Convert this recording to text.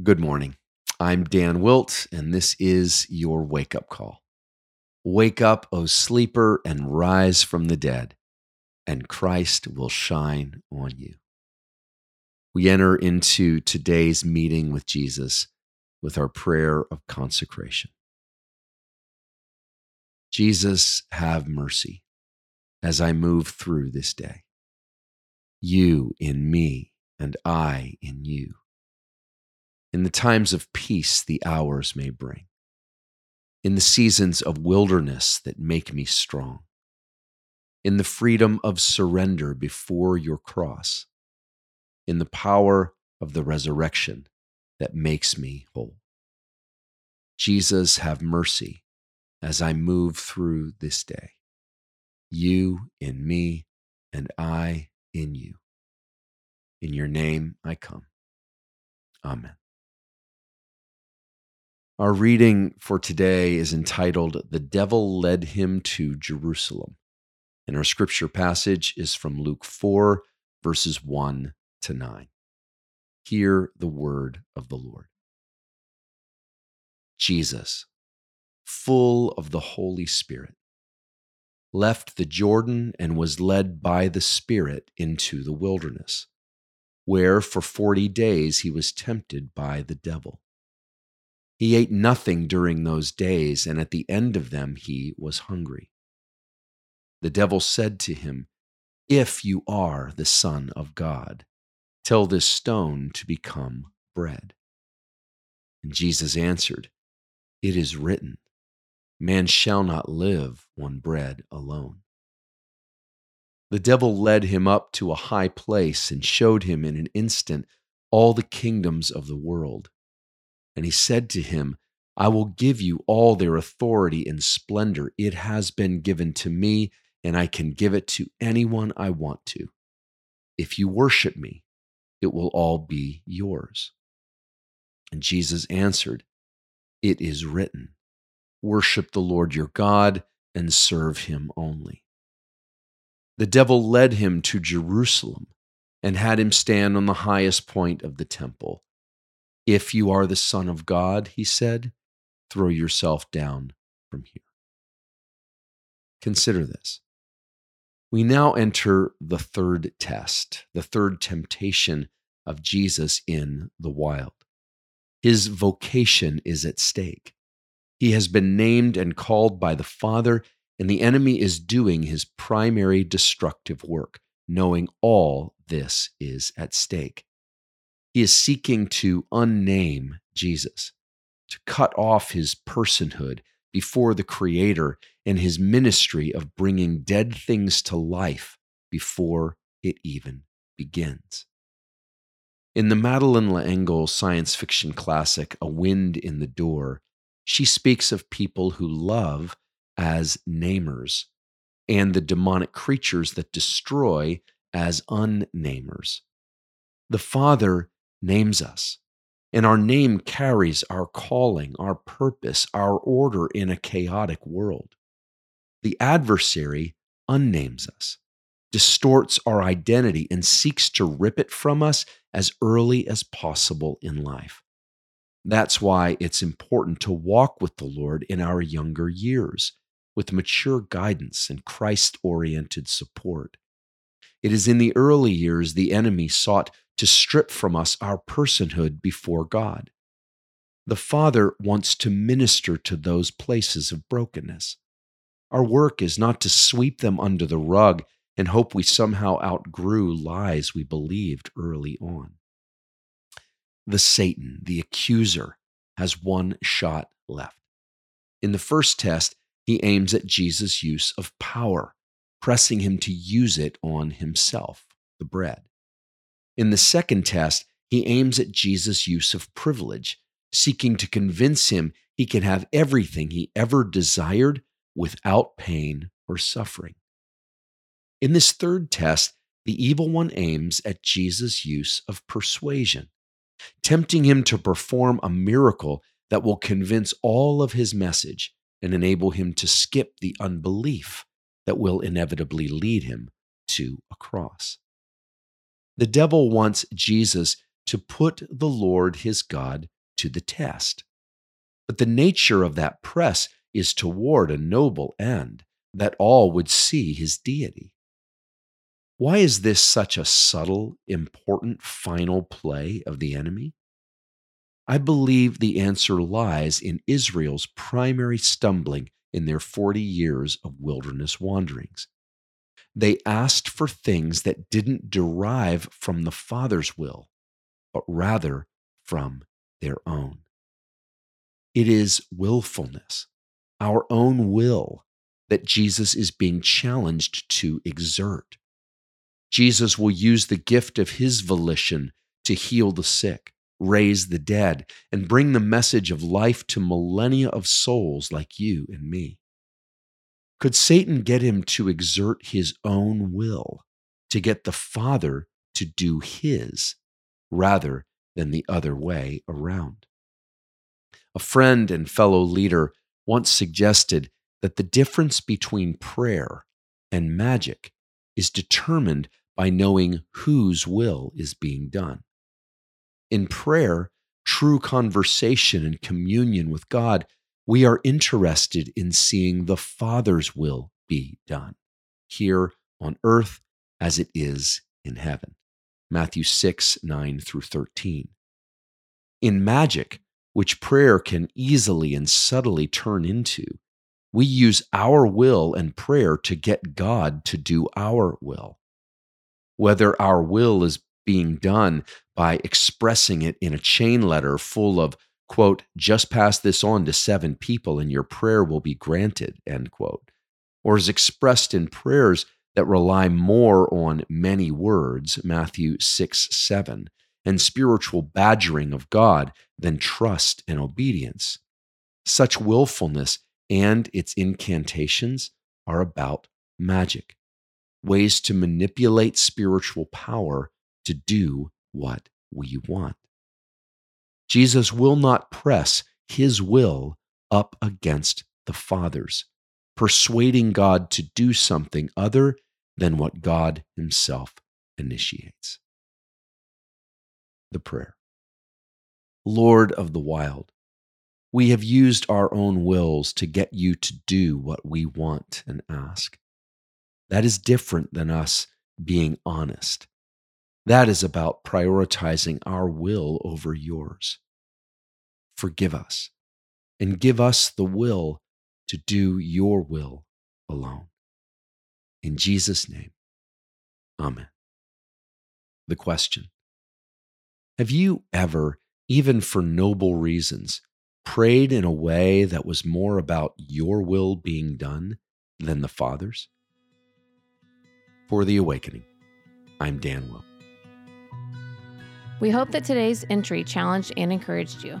Good morning. I'm Dan Wilt, and this is your wake up call. Wake up, O sleeper, and rise from the dead, and Christ will shine on you. We enter into today's meeting with Jesus with our prayer of consecration. Jesus, have mercy as I move through this day. You in me, and I in you in the times of peace the hours may bring, in the seasons of wilderness that make me strong, in the freedom of surrender before your cross, in the power of the resurrection that makes me whole. Jesus, have mercy as I move through this day. You in me, and I in you. In your name I come. Amen. Our reading for today is entitled The Devil Led Him to Jerusalem. And our scripture passage is from Luke 4, verses 1 to 9. Hear the word of the Lord. Jesus, full of the Holy Spirit, left the Jordan and was led by the Spirit into the wilderness, where for forty days he was tempted by the devil. He ate nothing during those days, and at the end of them he was hungry. The devil said to him, If you are the Son of God, tell this stone to become bread. And Jesus answered, It is written, Man shall not live on bread alone. The devil led him up to a high place and showed him in an instant all the kingdoms of the world and he said to him, I will give you all their authority and splendor. It has been given to me, and I can give it to anyone I want to. If you worship me, it will all be yours. And Jesus answered, It is written, Worship the Lord your God and serve him only. The devil led him to Jerusalem and had him stand on the highest point of the temple if you are the Son of God, he said, throw yourself down from here. Consider this. We now enter the third test, the third temptation of Jesus in the wild. His vocation is at stake. He has been named and called by the Father, and the enemy is doing his primary destructive work, knowing all this is at stake. He is seeking to unname Jesus, to cut off his personhood before the Creator and his ministry of bringing dead things to life before it even begins. In the Madeleine L'Engle science fiction classic, A Wind in the Door, she speaks of people who love as namers and the demonic creatures that destroy as unnamers. The Father names us. And our name carries our calling, our purpose, our order in a chaotic world. The adversary unnames us, distorts our identity, and seeks to rip it from us as early as possible in life. That's why it's important to walk with the Lord in our younger years with mature guidance and Christ oriented support. It is in the early years the enemy sought to strip from us our personhood before God. The Father wants to minister to those places of brokenness. Our work is not to sweep them under the rug and hope we somehow outgrew lies we believed early on. The Satan, the accuser, has one shot left. In the first test, he aims at Jesus' use of power, pressing him to use it on himself, the bread. In the second test, he aims at Jesus' use of privilege, seeking to convince him he can have everything he ever desired without pain or suffering. In this third test, the evil one aims at Jesus' use of persuasion, tempting him to perform a miracle that will convince all of his message and enable him to skip the unbelief that will inevitably lead him to a cross. The devil wants Jesus to put the Lord his God to the test. But the nature of that press is toward a noble end, that all would see his deity. Why is this such a subtle, important final play of the enemy? I believe the answer lies in Israel's primary stumbling in their 40 years of wilderness wanderings. They asked for things that didn't derive from the Father's will, but rather from their own. It is willfulness, our own will, that Jesus is being challenged to exert. Jesus will use the gift of his volition to heal the sick, raise the dead, and bring the message of life to millennia of souls like you and me. Could Satan get him to exert his own will, to get the Father to do his, rather than the other way around? A friend and fellow leader once suggested that the difference between prayer and magic is determined by knowing whose will is being done. In prayer, true conversation and communion with God, we are interested in seeing the Father's will be done here on earth as it is in heaven. Matthew 6, 9 through 13. In magic, which prayer can easily and subtly turn into, we use our will and prayer to get God to do our will. Whether our will is being done by expressing it in a chain letter full of, quote, just pass this on to seven people and your prayer will be granted, end quote, or is expressed in prayers that rely more on many words, Matthew 6, 7, and spiritual badgering of God than trust and obedience. Such willfulness and its incantations are about magic, ways to manipulate spiritual power to do what we want. Jesus will not press his will up against the Father's, persuading God to do something other than what God himself initiates. The prayer Lord of the wild, we have used our own wills to get you to do what we want and ask. That is different than us being honest that is about prioritizing our will over yours. Forgive us and give us the will to do your will alone. In Jesus' name, Amen. The question Have you ever, even for noble reasons, prayed in a way that was more about your will being done than the Father's? For the Awakening, I'm Dan Wilt. We hope that today's entry challenged and encouraged you.